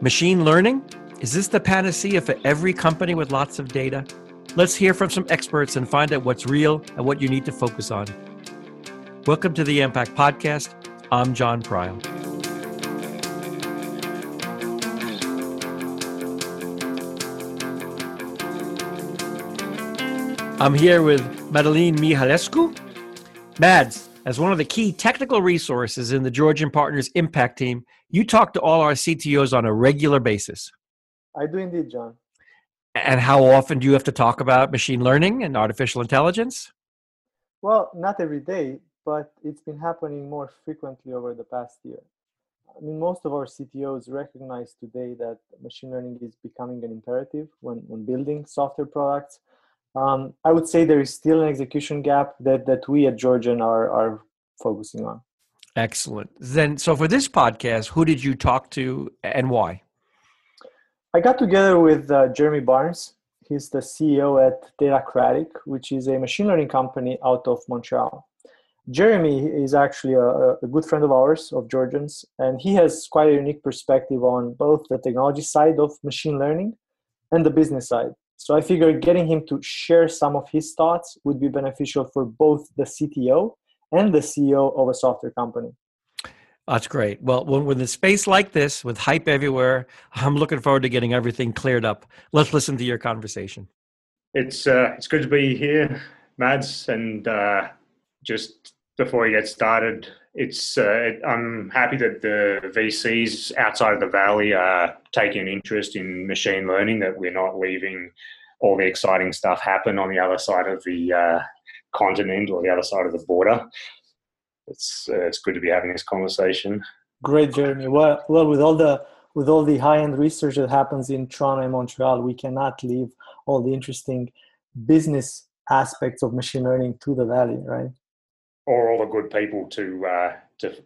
Machine learning? Is this the panacea for every company with lots of data? Let's hear from some experts and find out what's real and what you need to focus on. Welcome to the Impact Podcast. I'm Jon Prial. I'm here with Madalin Mihailescu. Mads, as one of the key technical resources in the Georgian Partners Impact team, you talk to all our CTOs on a regular basis. I do indeed, Jon. And how often do you have to talk about machine learning and artificial intelligence? Well, not every day, but it's been happening more frequently over the past year. I mean, most of our CTOs recognize today that machine learning is becoming an imperative when, when building software products um, I would say there is still an execution gap that, that we at Georgian are, are focusing on. Excellent. Then, so for this podcast, who did you talk to and why? I got together with uh, Jeremy Barnes. He's the CEO at Datacratic, which is a machine learning company out of Montreal. Jeremy is actually a, a, good friend of ours, of Georgians, and he has quite a unique perspective on both the technology side of machine learning and the business side. So I figured getting him to share some of his thoughts would be beneficial for both the CTO and the CEO of a software company. That's great. Well, when, with a space like this, with hype everywhere, I'm looking forward to getting everything cleared up. Let's listen to your conversation. It's uh, it's good to be here, Mads, and uh, just before we get started, it's uh, I'm happy that the VCs outside of the valley are taking an interest in machine learning. That we're not leaving all the exciting stuff happen on the other side of the uh, continent or the other side of the border. It's uh, it's good to be having this conversation. Great, Jeremy. Well, well, with all the with all the high end research that happens in Toronto and Montreal, we cannot leave all the interesting business aspects of machine learning to the valley, right? or all the good people to uh, to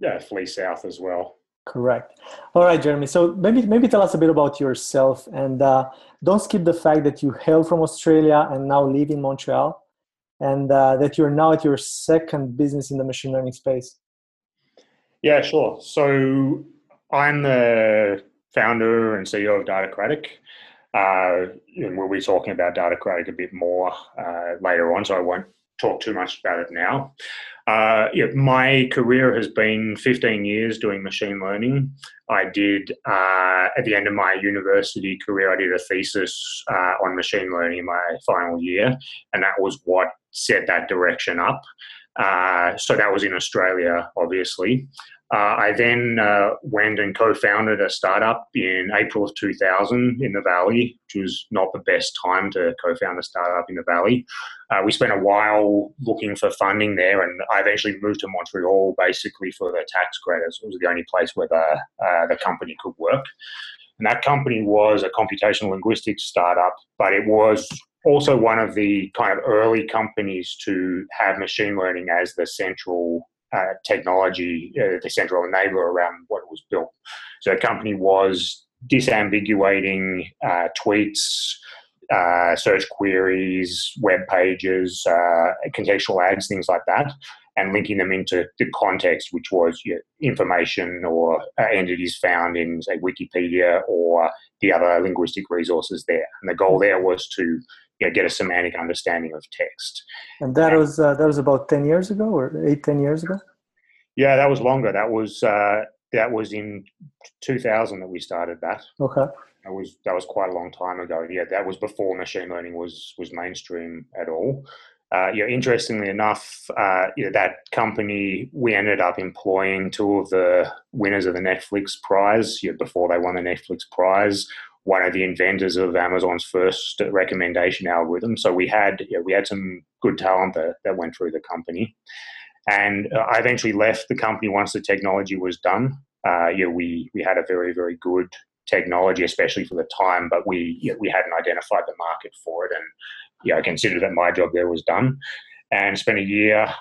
yeah, flee south as well. Correct. All right, Jeremy. So maybe maybe tell us a bit about yourself, and uh, don't skip the fact that you hail from Australia and now live in Montreal, and uh, that you're now at your second business in the machine learning space. Yeah, sure. So I'm the founder and CEO of Datacratic. Uh, and we'll be talking about Datacratic a bit more uh, later on, so I won't talk too much about it now. Uh, yeah, my career has been 15 years doing machine learning. I did, uh, at the end of my university career, I did a thesis uh, on machine learning in my final year, and that was what set that direction up. Uh, so that was in Australia, obviously. Uh, I then uh, went and co-founded a startup in April of 2000 in the Valley, which was not the best time to co-found a startup in the Valley. Uh, we spent a while looking for funding there, and I eventually moved to Montreal basically for the tax credits. It was the only place where the uh, the company could work. And that company was a computational linguistics startup, but it was also one of the kind of early companies to have machine learning as the central uh, technology, uh, the central enabler around what was built. So the company was disambiguating uh, tweets, uh, search queries, web pages, uh, contextual ads, things like that, and linking them into the context, which was you know, information or uh, entities found in, say, Wikipedia or the other linguistic resources there. And the goal there was to know, get a semantic understanding of text. And that and, was uh, that was about ten years ago, or eight, ten years ago. Yeah, that was longer. That was uh, that was in 2000 that we started that. Okay. That was that was quite a long time ago. Yeah, that was before machine learning was was mainstream at all. Uh, yeah, interestingly enough, uh, you know, that company we ended up employing two of the winners of the Netflix prize. You know, before they won the Netflix prize, one of the inventors of Amazon's first recommendation algorithm. So we had we had some good talent that, that went through the company. And uh, I eventually left the company once the technology was done. Uh, yeah, we we had a very very good technology, especially for the time, but we we hadn't identified the market for it, and yeah, I considered that my job there was done, and spent a year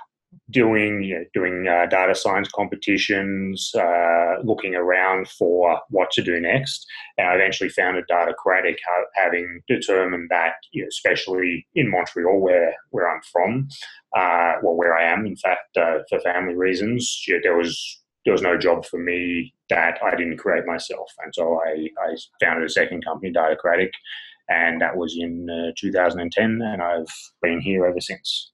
doing you know, doing uh, data science competitions, uh, looking around for what to do next, and I eventually founded Datacratic, having determined that, you know, especially in Montreal, where where I'm from, uh, well, where I am, in fact, uh, for family reasons, you know, there was there was no job for me that I didn't create myself. And so I, I founded a second company, Datacratic, and that was in uh, 2010, and I've been here ever since.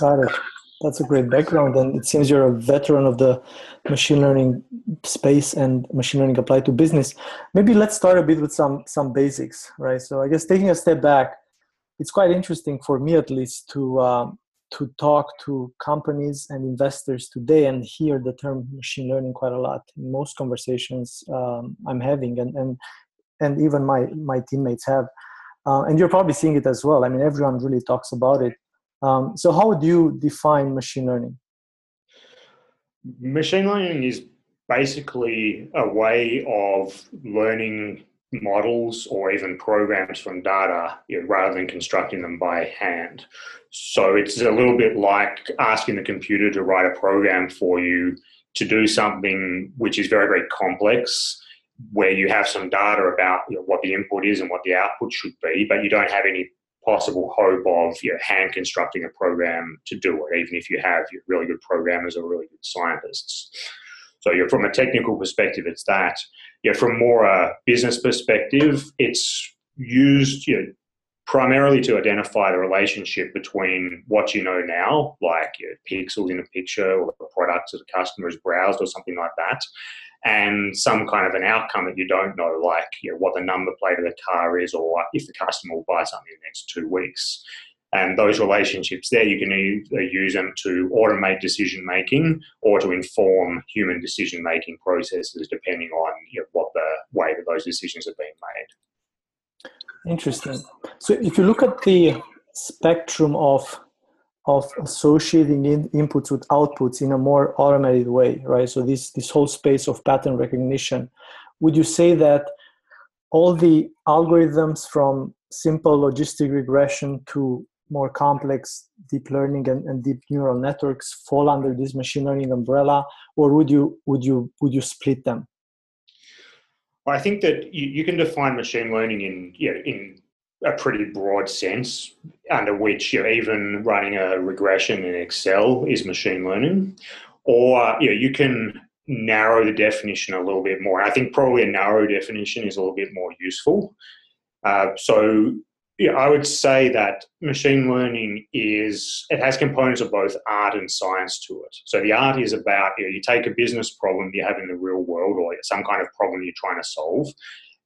Got it. That's a great background, and it seems you're a veteran of the machine learning space and machine learning applied to business. Maybe let's start a bit with some some basics, right? So I guess taking a step back, it's quite interesting for me at least to um, to talk to companies and investors today and hear the term machine learning quite a lot in most conversations um, I'm having, and and and even my my teammates have. Uh, and you're probably seeing it as well. I mean, everyone really talks about it. Um, so, how would you define machine learning? Machine learning is basically a way of learning models or even programs from data you know, rather than constructing them by hand. So it's a little bit like asking the computer to write a program for you to do something which is very, very complex where you have some data about you know, what the input is and what the output should be, but you don't have any possible hope of you know, hand constructing a program to do it, even if you have really good programmers or really good scientists. So, you're, from a technical perspective, it's that. Yeah, from more a business perspective, it's used you know, primarily to identify the relationship between what you know now, like you know, pixels in a picture or the products that a customer has browsed or something like that, and some kind of an outcome that you don't know, like you know, what the number plate of the car is, or if the customer will buy something in the next two weeks. And those relationships there, you can either uh, use them to automate decision making or to inform human decision making processes, depending on you know, what the way that those decisions are being made. Interesting. So, if you look at the spectrum of of associating in inputs with outputs in a more automated way, right? So this this whole space of pattern recognition, would you say that all the algorithms from simple logistic regression to more complex deep learning and, and deep neural networks fall under this machine learning umbrella, or would you would you would you split them? Well, I think that you, you can define machine learning in you know, in a pretty broad sense, under which you know, even running a regression in Excel is machine learning, or you know, you can narrow the definition a little bit more. I think probably a narrow definition is a little bit more useful. Uh, so yeah, I would say that machine learning is it has components of both art and science to it. So the art is about you, know, you take a business problem you have in the real world or some kind of problem you're trying to solve,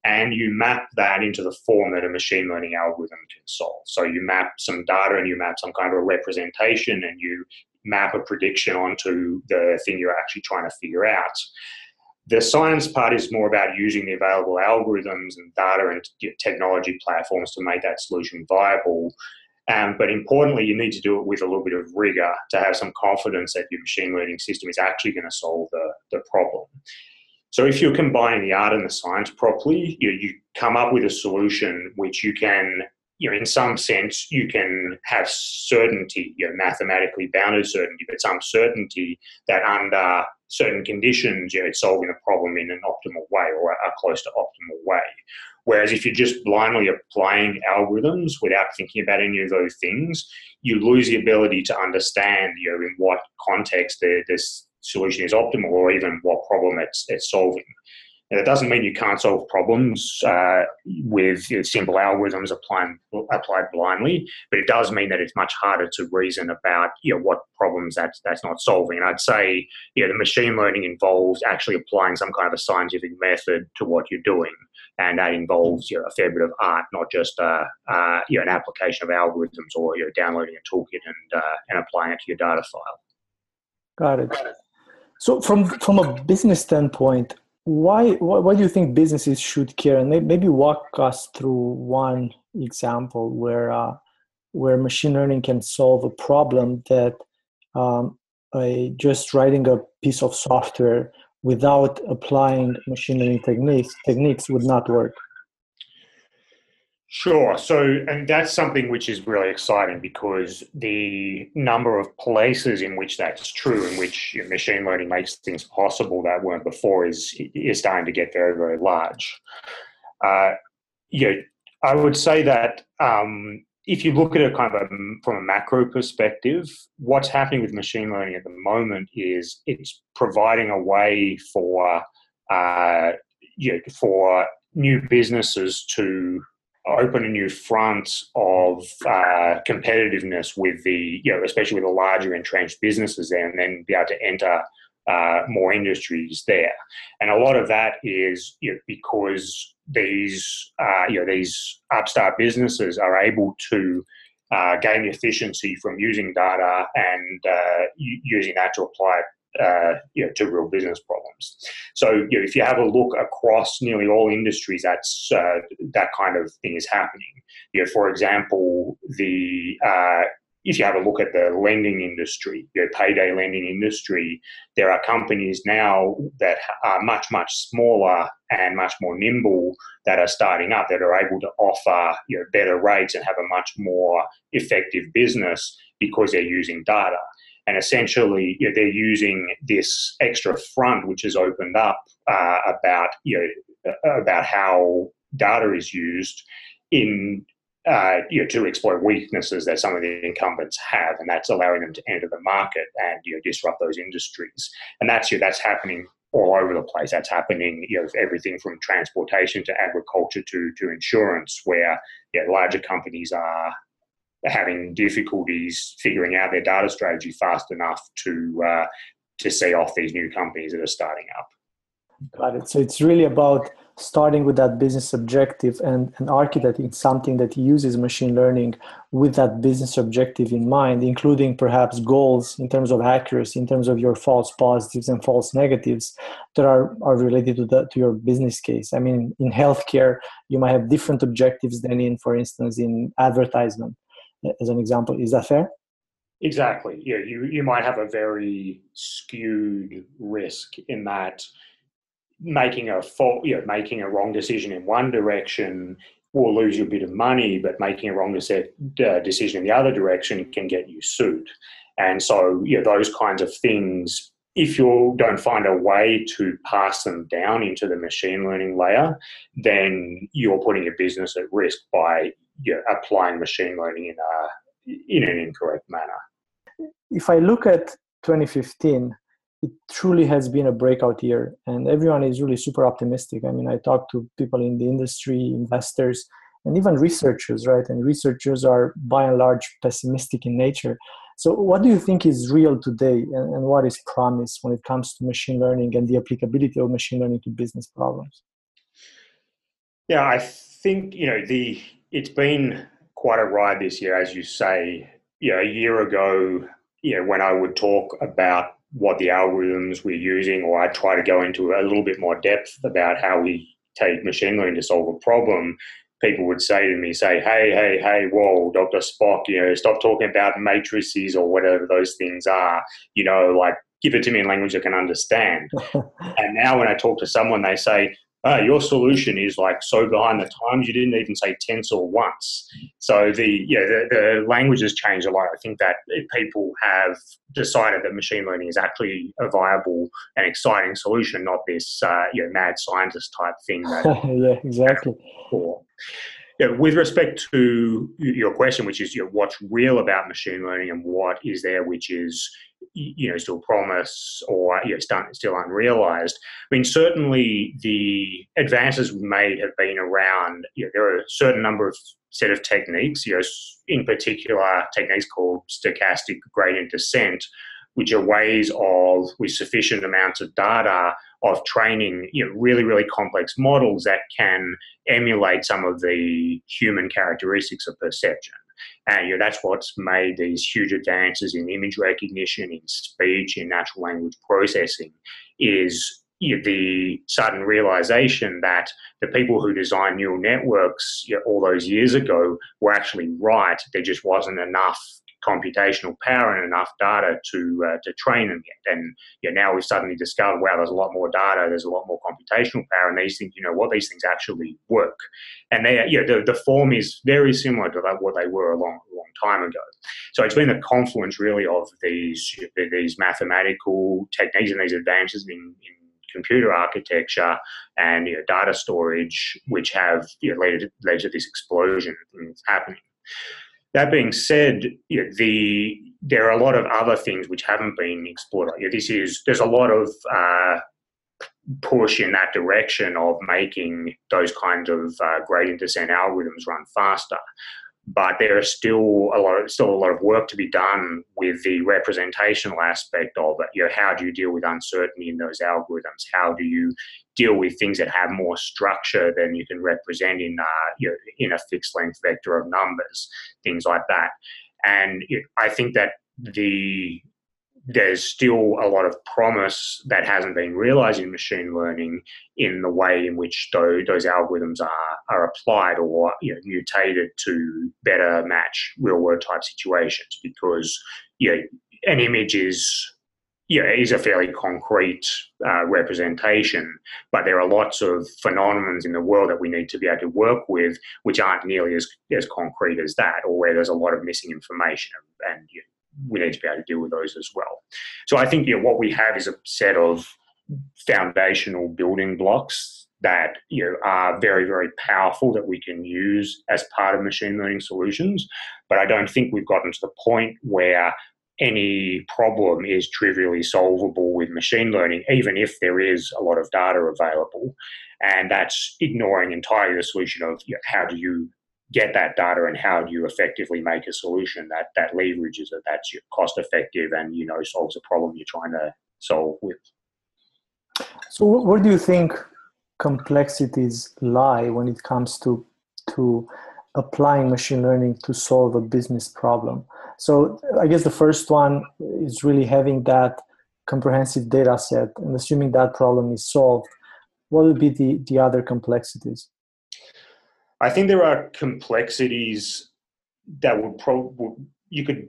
and you map that into the form that a machine learning algorithm can solve. So you map some data and you map some kind of a representation and you map a prediction onto the thing you're actually trying to figure out. The science part is more about using the available algorithms and data and technology platforms to make that solution viable. Um, but importantly, you need to do it with a little bit of rigor to have some confidence that your machine learning system is actually going to solve the, the problem. So if you're combining the art and the science properly, you, you come up with a solution which you can, you know, in some sense, you can have certainty, you know, mathematically bounded certainty, but some certainty that under certain conditions, you know, it's solving a problem in an optimal way or a, close to optimal way. Whereas if you're just blindly applying algorithms without thinking about any of those things, you lose the ability to understand, you know, in what context this solution is optimal or even what problem it's, it's solving. Now, that doesn't mean you can't solve problems uh, with you know, simple algorithms applying, applied blindly, but it does mean that it's much harder to reason about you know, what problems that's, that's not solving. And I'd say you know, the machine learning involves actually applying some kind of a scientific method to what you're doing. And that involves you know, a fair bit of art, not just uh, uh, you know, an application of algorithms or you know, downloading a toolkit and, uh, and applying it to your data file. Got it. Got it. So, from from a business standpoint, why why, why do you think businesses should care? And maybe walk us through one example where uh, where machine learning can solve a problem that um, just writing a piece of software without applying machine learning techniques techniques would not work. Sure. So, and that's something which is really exciting because the number of places in which that's true, in which machine learning makes things possible that weren't before, is is starting to get very, very large. Uh, I would say that um, if you look at it kind of a, from a macro perspective, what's happening with machine learning at the moment is it's providing a way for uh, you know, for new businesses to open a new front of uh, competitiveness with the, you know, especially with the larger entrenched businesses there, and then be able to enter uh, more industries there. And a lot of that is you know, because these, uh, you know, these upstart businesses are able to uh, gain efficiency from using data and uh, using that to apply uh, you know, to real business problems. So, you know, if you have a look across nearly all industries, that's uh, that kind of thing is happening. You know, for example, the uh, if you have a look at the lending industry, your payday lending industry, there are companies now that are much, much smaller and much more nimble that are starting up that are able to offer you know, better rates and have a much more effective business because they're using data. And essentially, you know, they're using this extra front, which has opened up uh, about you know about how data is used in uh, you know, to exploit weaknesses that some of the incumbents have, and that's allowing them to enter the market and you know disrupt those industries. And that's you know, that's happening all over the place. That's happening, you know, everything from transportation to agriculture to to insurance, where you know, larger companies are having difficulties figuring out their data strategy fast enough to uh, to see off these new companies that are starting up. Got it. So it's really about starting with that business objective and, and architecting something that uses machine learning with that business objective in mind, including perhaps goals in terms of accuracy, in terms of your false positives and false negatives that are, are related to, the, to your business case. I mean, in healthcare, you might have different objectives than in, for instance, in advertisement, as an example. Is that fair? Exactly. Yeah, you, you might have a very skewed risk in that making a fault, you know, making a wrong decision in one direction will lose you a bit of money, but making a wrong uh, decision in the other direction can get you sued. And so, you know, those kinds of things, if you don't find a way to pass them down into the machine learning layer, then you're putting your business at risk by you know, applying machine learning in a in an incorrect manner. If I look at 2015, it truly has been a breakout year and everyone is really super optimistic. I mean i talk to people in the industry investors and even researchers right? And researchers are by and large pessimistic in nature. So what do you think is real today and, and what is promise when it comes to machine learning and the applicability of machine learning to business problems? Yeah i think you know the it's been quite a ride this year as you say you know a year ago you know when i would talk about what the algorithms we're using, or I try to go into a little bit more depth about how we take machine learning to solve a problem, people would say to me, say, hey, hey, hey, whoa, Dr. Spock, you know, stop talking about matrices or whatever those things are. You know, like give it to me in language I can understand. and now when I talk to someone, they say, uh, your solution is like so behind the times you didn't even say tensor once. So the yeah the, the language has changed a lot. I think that people have decided that machine learning is actually a viable and exciting solution not this uh, you know mad scientist type thing that yeah exactly. for. Yeah, with respect to your question, which is you know, what's real about machine learning and what is there which is you know still promise or you know still, unrealized. I mean, certainly the advances we made have been around. You know, there are a certain number of set of techniques. You know, in particular, techniques called stochastic gradient descent, which are ways of with sufficient amounts of data of training you know really really complex models that can emulate some of the human characteristics of perception and you know, that's what's made these huge advances in image recognition, in speech, in natural language processing, is you know, the sudden realization that the people who designed neural networks you know, all those years ago were actually right. There just wasn't enough computational power and enough data to uh, to train them yet. And know, now we've suddenly discovered, wow, there's a lot more data, there's a lot more computational power, and these things, you know, what these things actually work. And they, know, the, the form is very similar to what they were a long, long time ago. So it's been the confluence really of these these mathematical techniques and these advances in, in computer architecture and you know, data storage, which have you know, led, led to this explosion that's happening. That being said, you know, the there are a lot of other things which haven't been explored. You know, this is there's a lot of uh, push in that direction of making those kinds of uh, gradient descent algorithms run faster. But there is still a lot, of, still a lot of work to be done with the representational aspect of it. You know, how do you deal with uncertainty in those algorithms? How do you deal with things that have more structure than you can represent in, uh, you know, in a fixed length vector of numbers, things like that. And I think that the there's still a lot of promise that hasn't been realized in machine learning in the way in which those, algorithms are, are applied or you know, mutated to better match real world type situations because you know, an image is yeah, is a fairly concrete uh, representation, but there are lots of phenomenons in the world that we need to be able to work with, which aren't nearly as, as concrete as that, or where there's a lot of missing information. And you know, we need to be able to deal with those as well. So I think you know, what we have is a set of foundational building blocks that you know are very very powerful that we can use as part of machine learning solutions but i don't think we've gotten to the point where any problem is trivially solvable with machine learning even if there is a lot of data available and that's ignoring entirely the solution of you know, how do you get that data and how do you effectively make a solution that that leverages it that's cost effective and you know solves a problem you're trying to solve with. So where do you think complexities lie when it comes to to applying machine learning to solve a business problem? So i guess the first one is really having that comprehensive data set and assuming that problem is solved what would be the the other complexities I think there are complexities that would probably you could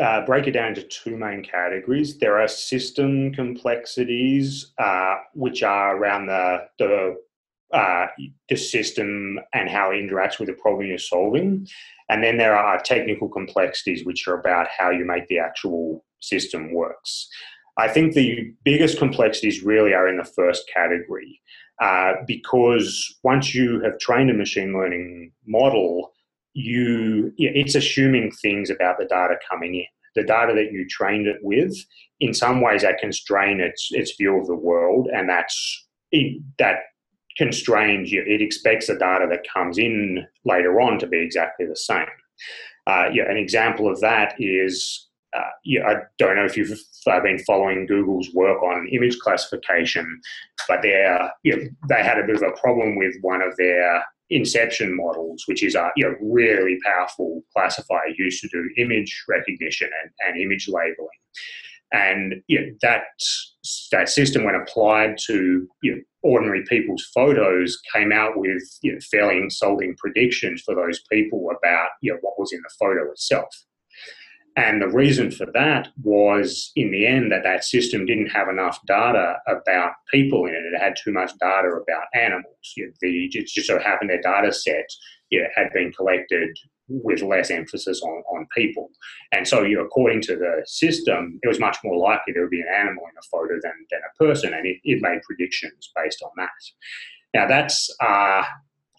uh, break it down into two main categories. There are system complexities, uh, which are around the the uh, the system and how it interacts with the problem you're solving, and then there are technical complexities, which are about how you make the actual system works. I think the biggest complexities really are in the first category. Uh, because once you have trained a machine learning model, you it's assuming things about the data coming in. The data that you trained it with, in some ways, that constrain its its view of the world, and that's that constrains you. It expects the data that comes in later on to be exactly the same. Uh, yeah, an example of that is uh, yeah, I don't know if you've been following Google's work on image classification, but they you know, they had a bit of a problem with one of their inception models, which is a you know, really powerful classifier used to do image recognition and, and image labeling. And you know, that that system, when applied to you know, ordinary people's photos, came out with you know, fairly insulting predictions for those people about you know, what was in the photo itself. And the reason for that was, in the end, that that system didn't have enough data about people in it. It had too much data about animals. You know, the, it just so happened their data set you know, had been collected with less emphasis on, on people. And so, you know, according to the system, it was much more likely there would be an animal in a photo than, than a person. And it, it made predictions based on that. Now, that's uh,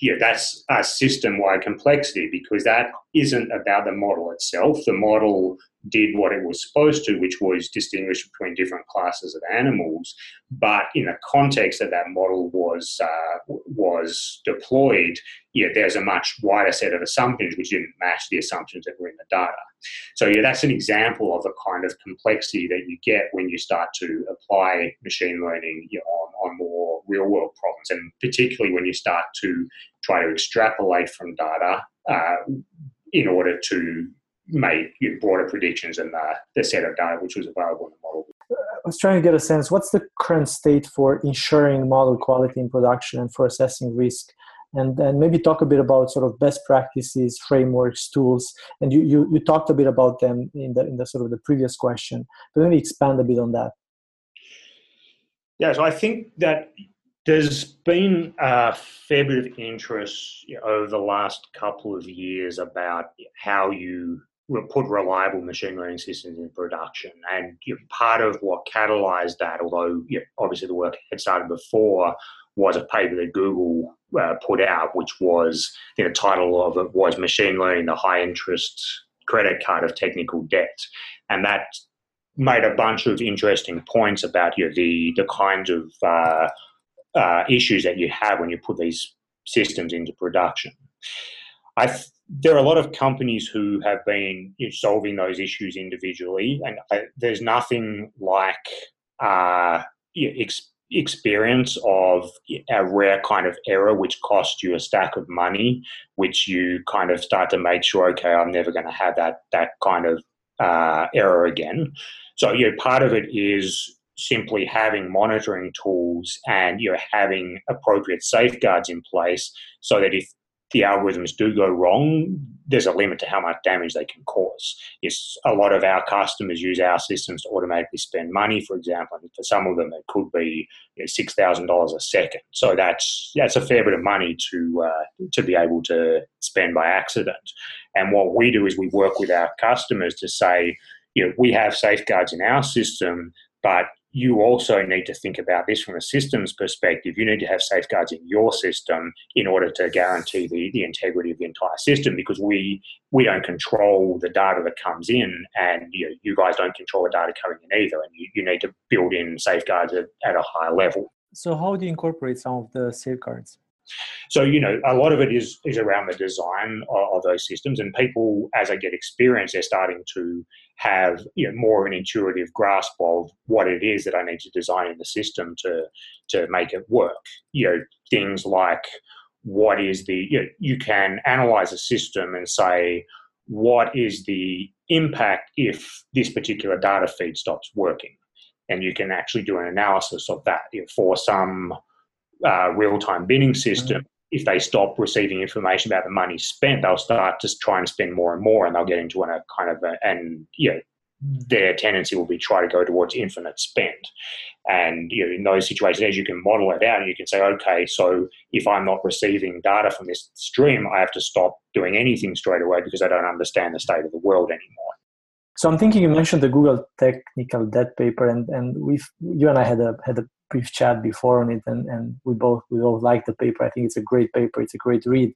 yeah, that's a system wide complexity because that isn't about the model itself. The model did what it was supposed to, which was distinguish between different classes of animals. But in the context that that model was uh, was deployed, yeah, there's a much wider set of assumptions which didn't match the assumptions that were in the data. So yeah, that's an example of the kind of complexity that you get when you start to apply machine learning you know, on, on more real world problems, and particularly when you start to try to extrapolate from data uh, in order to make you know, broader predictions than the, the set of data which was available in the model. I was trying to get a sense what's the current state for ensuring model quality in production and for assessing risk? And, then maybe talk a bit about sort of best practices, frameworks, tools. And you, you, you talked a bit about them in the, in the sort of the previous question, but maybe expand a bit on that. Yeah, so I think that there's been a fair bit of interest over the last couple of years about how you put reliable machine learning systems in production. And you know, part of what catalyzed that, although you know, obviously the work had started before, was a paper that Google uh, put out, which was the title of it was "Machine Learning: The High Interest Credit Card of Technical Debt," and that made a bunch of interesting points about you know, the the kinds of uh, uh, issues that you have when you put these systems into production. I th- there are a lot of companies who have been you know, solving those issues individually, and I, there's nothing like uh, ex- experience of a rare kind of error which costs you a stack of money, which you kind of start to make sure, okay, I'm never going to have that that kind of uh, error again. So, you know, part of it is simply having monitoring tools and you're having appropriate safeguards in place so that if the algorithms do go wrong, there's a limit to how much damage they can cause. Yes, a lot of our customers use our systems to automatically spend money, for example, and for some of them it could be you know, six thousand dollars a second. So that's that's a fair bit of money to uh, to be able to spend by accident. And what we do is we work with our customers to say, you know, we have safeguards in our system, but you also need to think about this from a systems perspective. You need to have safeguards in your system in order to guarantee the, the integrity of the entire system because we we don't control the data that comes in and you, know, you guys don't control the data coming in either. And you, you need to build in safeguards at, at a high level. So how do you incorporate some of the safeguards? So you know, a lot of it is is around the design of, of, those systems, and people, as they get experience, they're starting to have you know more of an intuitive grasp of what it is that I need to design in the system to to make it work. You know, things like what is the you, know, you can analyze a system and say what is the impact if this particular data feed stops working, and you can actually do an analysis of that. You know, for some uh, real-time bidding system, mm-hmm. if they stop receiving information about the money spent, they'll start to try and spend more and more, and they'll get into a kind of a, and you know their tendency will be try to go towards infinite spend. And you know, in those situations, as you can model it out, and you can say, okay, so if I'm not receiving data from this stream, I have to stop doing anything straight away because I don't understand the state of the world anymore. So I'm thinking you mentioned the Google technical debt paper, and and we've you and I had a had a brief chat before on it, and, and we both we both like the paper. I think it's a great paper. It's a great read.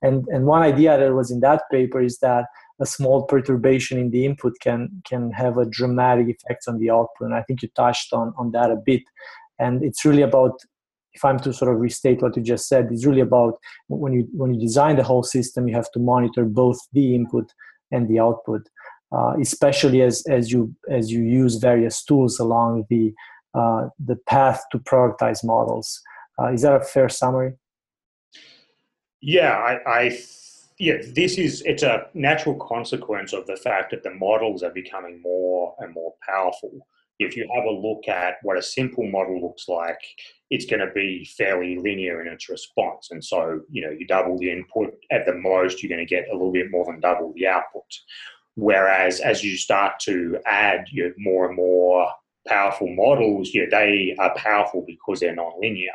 And and one idea that was in that paper is that a small perturbation in the input can can have a dramatic effect on the output. And I think you touched on on that a bit. And it's really about if I'm to sort of restate what you just said, it's really about when you when you design the whole system, you have to monitor both the input and the output, uh, especially as as you as you use various tools along the the path to productize models. Uh, is that a fair summary? Yeah, I, I yeah, this is it's a natural consequence of the fact that the models are becoming more and more powerful. If you have a look at what a simple model looks like, it's going to be fairly linear in its response. And so, you know, you double the input at the most, you're going to get a little bit more than double the output. Whereas as you start to add you know, more and more powerful models, know, they are powerful because they're nonlinear.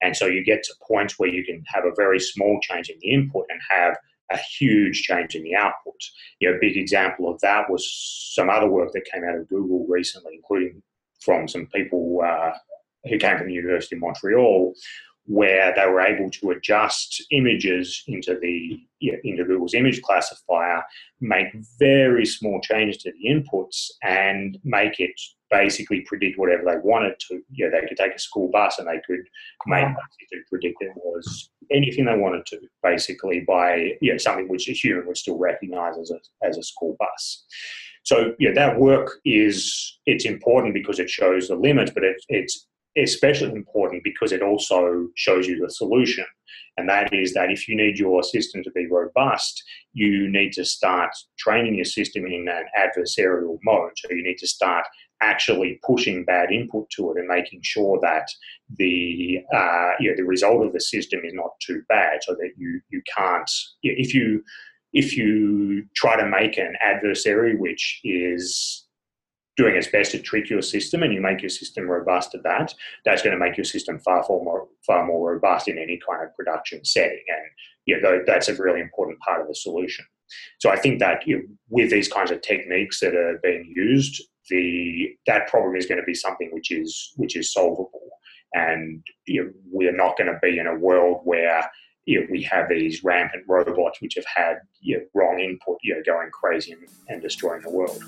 And so you get to points where you can have a very small change in the input and have a huge change in the output. You know, a big example of that was some other work that came out of Google recently, including from some people uh, who came from the University of Montreal, where they were able to adjust images into the you know, into Google's image classifier, make very small changes to the inputs, and make it basically predict whatever they wanted to. You know, they could take a school bus and they could make it predict it was anything they wanted to, basically by you know something which a human would still recognise as a as a school bus. So yeah, that work is it's important because it shows the limits, but it, it's especially important because it also shows you the solution. And that is that if you need your system to be robust, you need to start training your system in an adversarial mode. So you need to start actually pushing bad input to it and making sure that the uh, you know, the result of the system is not too bad, so that you you can't if you if you try to make an adversary which is doing its best to trick your system and you make your system robust to that, that's going to make your system far, far more far more robust in any kind of production setting. And yeah, that's a really important part of the solution. So I think that you know, with these kinds of techniques that are being used, the that problem is going to be something which is which is solvable. And you know, we're not going to be in a world where you know, we have these rampant robots which have had you know, wrong input, you know, going crazy and, and destroying the world.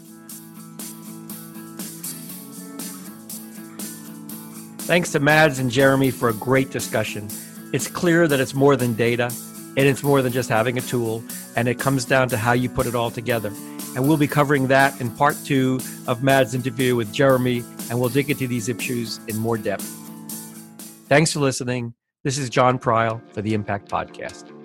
Thanks to Mads and Jeremy for a great discussion. It's clear that it's more than data, and it's more than just having a tool, and it comes down to how you put it all together. And we'll be covering that in part two of Mads' interview with Jeremy, and we'll dig into these issues in more depth. Thanks for listening. This is Jon Prial for the Impact Podcast.